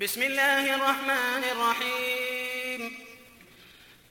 بسم الله الرحمن الرحيم.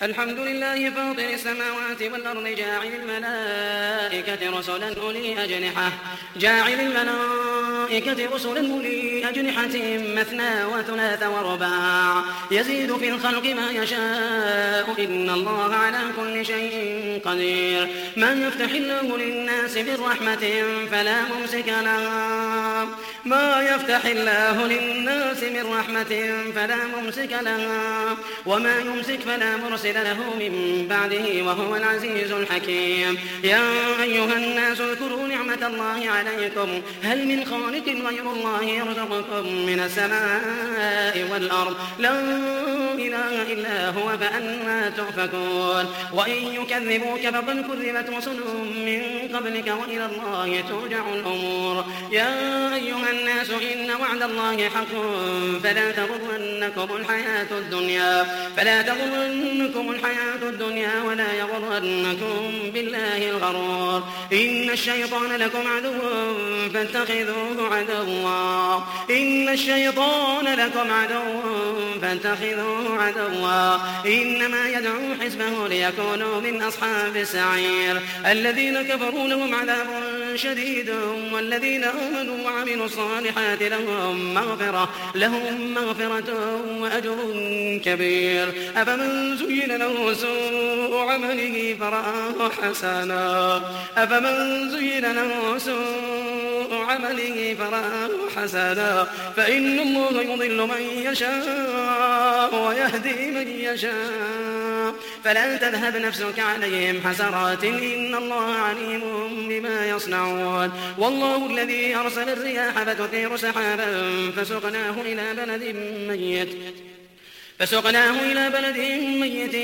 الحمد لله فاطر السماوات والأرض جاعل الملائكة رسلا أولي أجنحة جاعل الملائكة رسلا أولي أجنحة مثنى وثلاث ورباع. يزيد في الخلق ما يشاء. إن الله على كل شيء قدير. من يفتح الله للناس من رحمة فلا ممسك لها ما يفتح الله للناس من رحمة فلا ممسك لها وما يمسك فلا مرسل له من بعده وهو العزيز الحكيم. يا أيها الناس اذكروا نعمة الله عليكم. هل من خالق غير الله يرزقكم من السماء والأرض. إله إلا هو فأنا تؤفكون. وإن يكذبوك فقد كذبت رسل من قبلك وإلى الله ترجع الأمور. يا أيها الناس إن وعد الله حق. فلا تغرنكم الحياة الدنيا. فلا تغرنكم الحياة الدنيا ولا يغرنكم بالله الغرور. إن الشيطان لكم عدو فاتخذوه عدوا. إن الشيطان لكم عدو فاتخذوه عدوا. إنما يدعو حزبه ليكونوا من أصحاب السعير. الذين كفروا لهم عذاب شديد والذين آمنوا وعملوا الصالحات لهم مغفرة لهم مغفرة وأجر كبير. أفمن زين له سوء عمله فرآه حسنا. أفمن زين له سوء عمله فرآه حسنا. فإن الله يضل من يشاء ويهدي من يشاء. فلا تذهب نفسك عليهم حسرات. إن الله عليم بما يصنعون. والله الذي أرسل الرياح فتثير سحابا فسقناه إلى بلد ميت. فسقناه إلى بلد ميت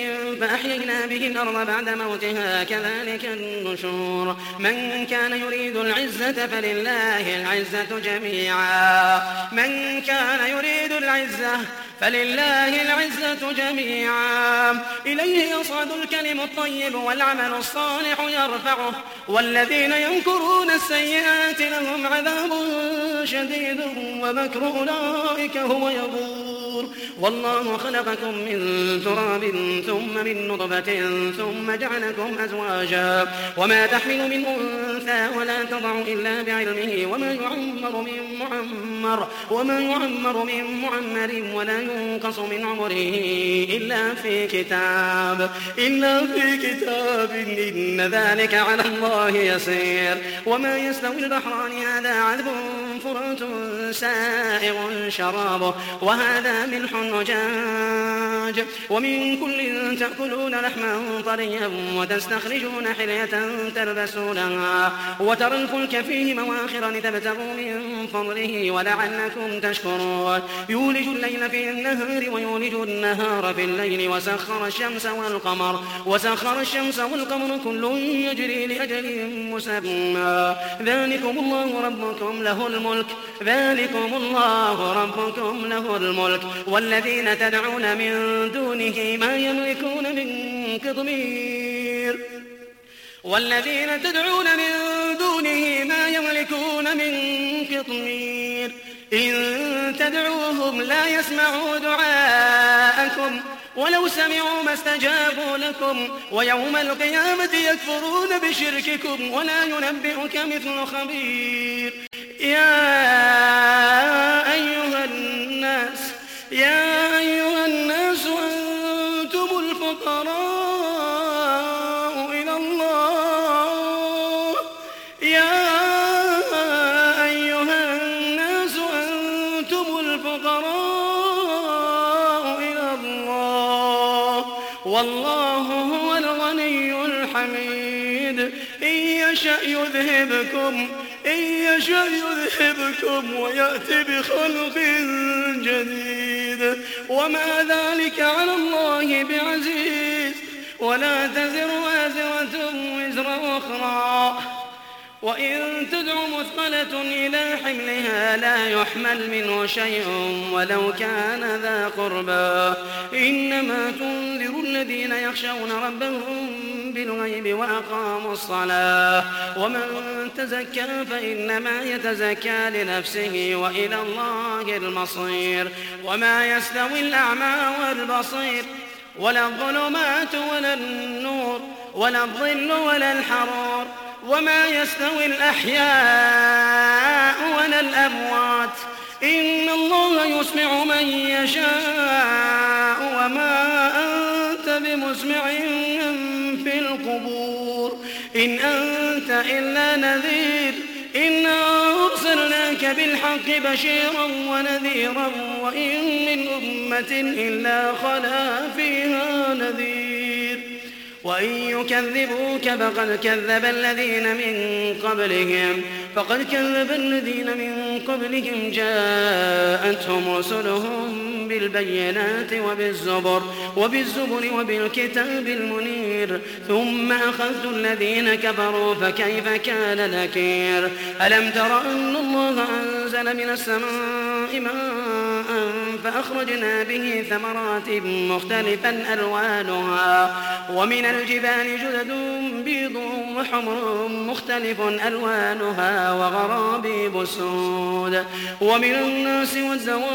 فأحيينا به الأرض بعد موتها كذلك النشور. من كان يريد العزة فلله العزة جميعا. من كان يريد العزة فلله العزة جميعا. إليه يصعد الكلم الطيب والعمل الصالح يرفعه. والذين ينكرون السيئات لهم عذاب شديد ومكر أولئك هو يبور. والله خلقكم من تراب ثم من نطفة ثم جعلكم أزواجا. وما تحمل من أنثى ولا تضع إلا بعلمه. وما يعمر من معمر. وما يعمر من معمر ولا ينقص من عمره إلا في كتاب. إلا في كتاب. إن ذلك على الله يسير. وما يستوي البحران هذا عذب فرات سائغ شرابه وهذا ملح وجاج. ومن كل تأكلون لحما طريا وتستخرجون حلية تلبسونها. وترى الفلك فيه مواخر لتبتغوا من فضله ولعلكم تشكرون. يولج الليل في النهار ويولج النهار في الليل وسخر الشمس والقمر وسخر الشمس والقمر كل يجري لأجل مسمى. ذلكم الله ربكم له الملك. ذلكم الله ربكم له الملك. والذين تدعون من دونه ما يملكون من قطمير. والذين تدعون من دونه ما يملكون من قطمير. إن تدعوهم لا يسمعوا دعاءكم. ولو سمعوا ما استجابوا لكم. ويوم القيامة يكفرون بشرككم. ولا ينبئك مثل خبير. يا أيها الناس يا أيها الناس أنتم الفقراء إلى الله. يا أيها الناس أنتم الفقراء إلى الله. والله هو الغني الحميد. إن يشأ يذهبكم إن يشأ يذهبكم ويأتي بخلق جديد. وما ذلك على الله بعزيز. ولا تزر وازرة وزر أخرى. وإن تدع مثقلة إلى حملها لا يحمل منه شيء ولو كان ذا قربى. إنما تنذر الذين يخشون ربهم بالغيب وأقاموا الصلاة. ومن تزكى فإنما يتزكى لنفسه وإلى الله المصير. وما يستوي الأعمى والبصير. ولا الظلمات ولا النور. ولا الظل ولا الحرور. وما يستوي الأحياء ولا الأموات. إن الله يسمع من يشاء وما أنت بمسمع في القبور. إن أنت إلا نذير. إنا أرسلناك بالحق بشيرا ونذيرا وإن من أمة إلا خلا فيها نذير. وإن يكذبوك فقد كذب الذين من قبلهم. فقد كذب الذين من قبلهم جاءتهم رسلهم بالبينات وبالزبر وبالزبر وبالكتاب المنير. ثم أخذت الذين كفروا فكيف كان نكير؟ ألم تر أن الله أنزل من السماء ماء فأخرجنا به ثمرات مختلفا ألوانها. ومن الجبال جدد بيض وحمر مختلف ألوانها وغرابيب سود. ومن الناس والزواب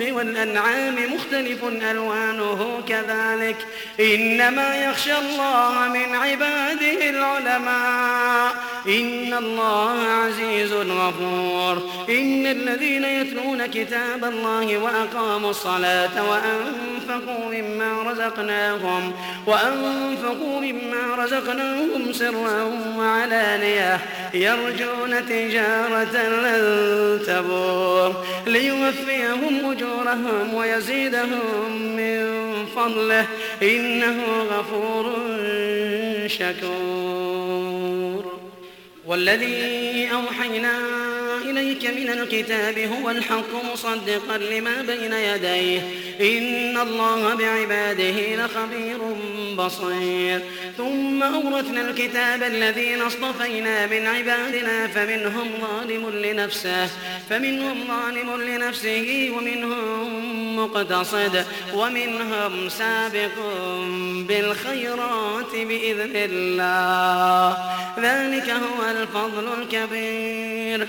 والأنعام مختلف ألوانه كذلك. إنما يخشى الله من عباده العلماء. إن الله عزيز غفور. إن الذين يتلون كتاب الله وأقاموا الصلاة وأنفقوا مما رزقناهم وأنفقوا مما رزقناهم سرا وعلانية يرجون تجارة لن تبور ليوفيهم أجورهم ويزيدهم من فضله إنه غفور شكور. والذي أوحينا إليك من الكتاب هو الحق مصدقا لما بين يديه. إن الله بعباده لخبير بصير. ثم أورثنا الكتاب الذين اصطفينا من عبادنا فمنهم ظالم لنفسه فمنهم ظالم لنفسه ومنهم مقتصد ومنهم سابق بالخيرات بإذن الله. ذلك هو الفضل الكبير.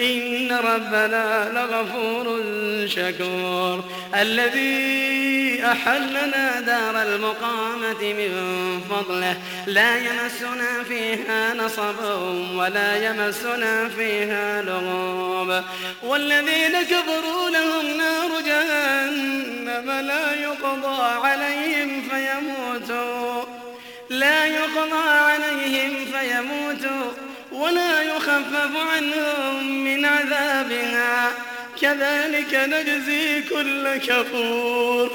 إن ربنا لغفور شكور. الذي أحلنا دار المقامة من فضله لا يمسنا فيها نصب ولا يمسنا فيها لغوب. والذين كفروا لهم نار جهنم لا يقضى عليهم فيموتوا لا يقضى عليهم فيموتوا. ولا يخفف عنهم من عذابها. كذلك نجزي كل كفور.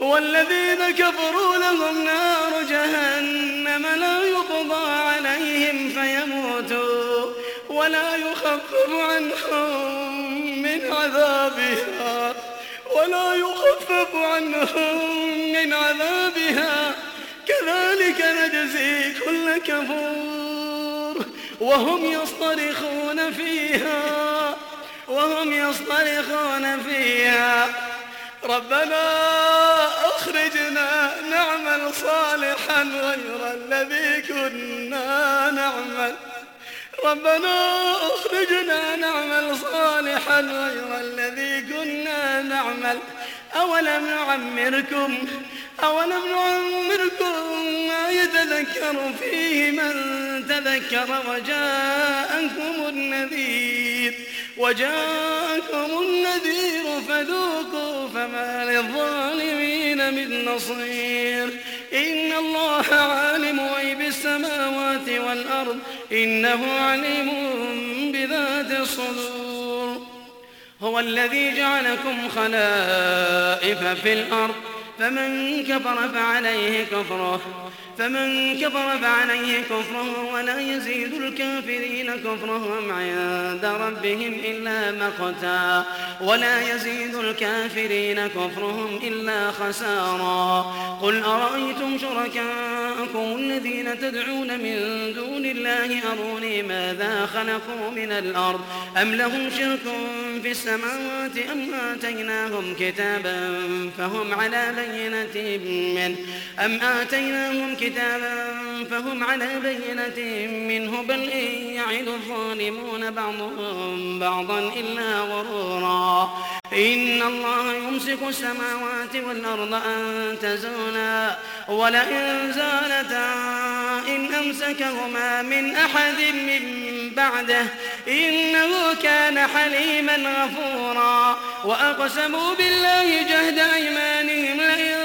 والذين كفروا لهم نار جهنم لا يقضى عليهم فيموتوا ولا يخفف عنهم من عذابها. ولا يخفف عنهم من عذابها. كذلك نجزي كل كفور. وهم يصطرخون فيها وهم يصطرخون فيها. ربنا أخرجنا نعمل صالحا غير الذي كنا نعمل. ربنا أخرجنا نعمل صالحا غير الذي كنا نعمل. أولم نعمركم؟ أولم نعمركم ما يتذكر فيه من تذكر وجاءكم النذير وجاءكم النذير فذوقوا فما للظالمين من نصير. إن الله عالم غيب السماوات والأرض إنه عليم بذات الصدور. هو الذي جعلكم خلائف في الأرض فمن كفر فعليه كفره. فمن كفر فعليه كفره ولا يزيد الكافرين كفرهم عند ربهم إلا مقتا ولا يزيد الكافرين كفرهم إلا خسارا قل أرأيتم شركاءكم الذين تدعون من دون الله أروني ماذا خلقوا من الأرض أم لهم شرك في السماوات أم آتيناهم كتابا فهم على بينة منه أم آتيناهم كتابا فهم على بينة منه بل إن يعد الظالمون بعضهم بعضا إلا غرورا. إن الله يمسك السماوات والأرض أن تزولا ولئن زالتا إن أمسكهما من أحد من بعده. إنه كان حليما غفورا. وأقسموا بالله جهد أيمانهم لئن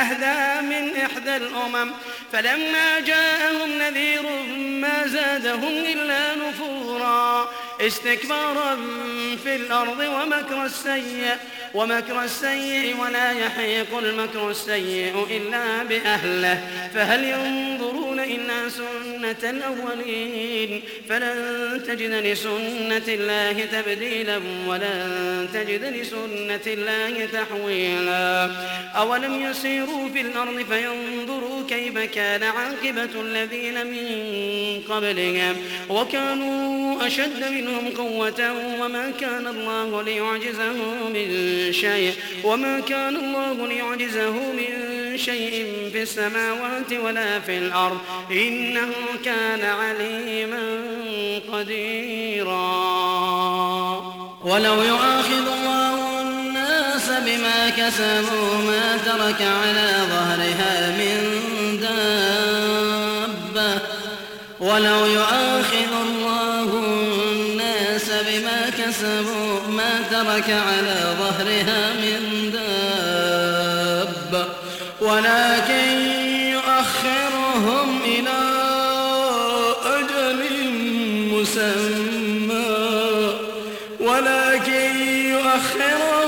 أهدى من إحدى الأمم. فلما جاءهم نذير ما زادهم إلا نفورا. استكبارا في الأرض ومكر السيء ومكر السيء ولا يحيق المكر السيء إلا بأهله. فهل ينظرون إلا سنة الأولين فلن تجد لسنة الله تبديلا ولن تجد لسنة الله تحويلا أولم يسيروا في الأرض فينظروا كيف كان عاقبة الذين من قبلهم وكانوا أشد منهم قوة وما كان الله ليعجزه من شيء وما كان الله ليعجزه من شيء في السماوات ولا في الأرض إنه كان عليما قديرا. ولو يؤاخذ الله الناس بما كسبوا ما ترك على ظهرها من دابة. ولو يؤاخذ الله الناس بما كسبوا ما ترك على ظهرها مسمى ولكن يؤخرهم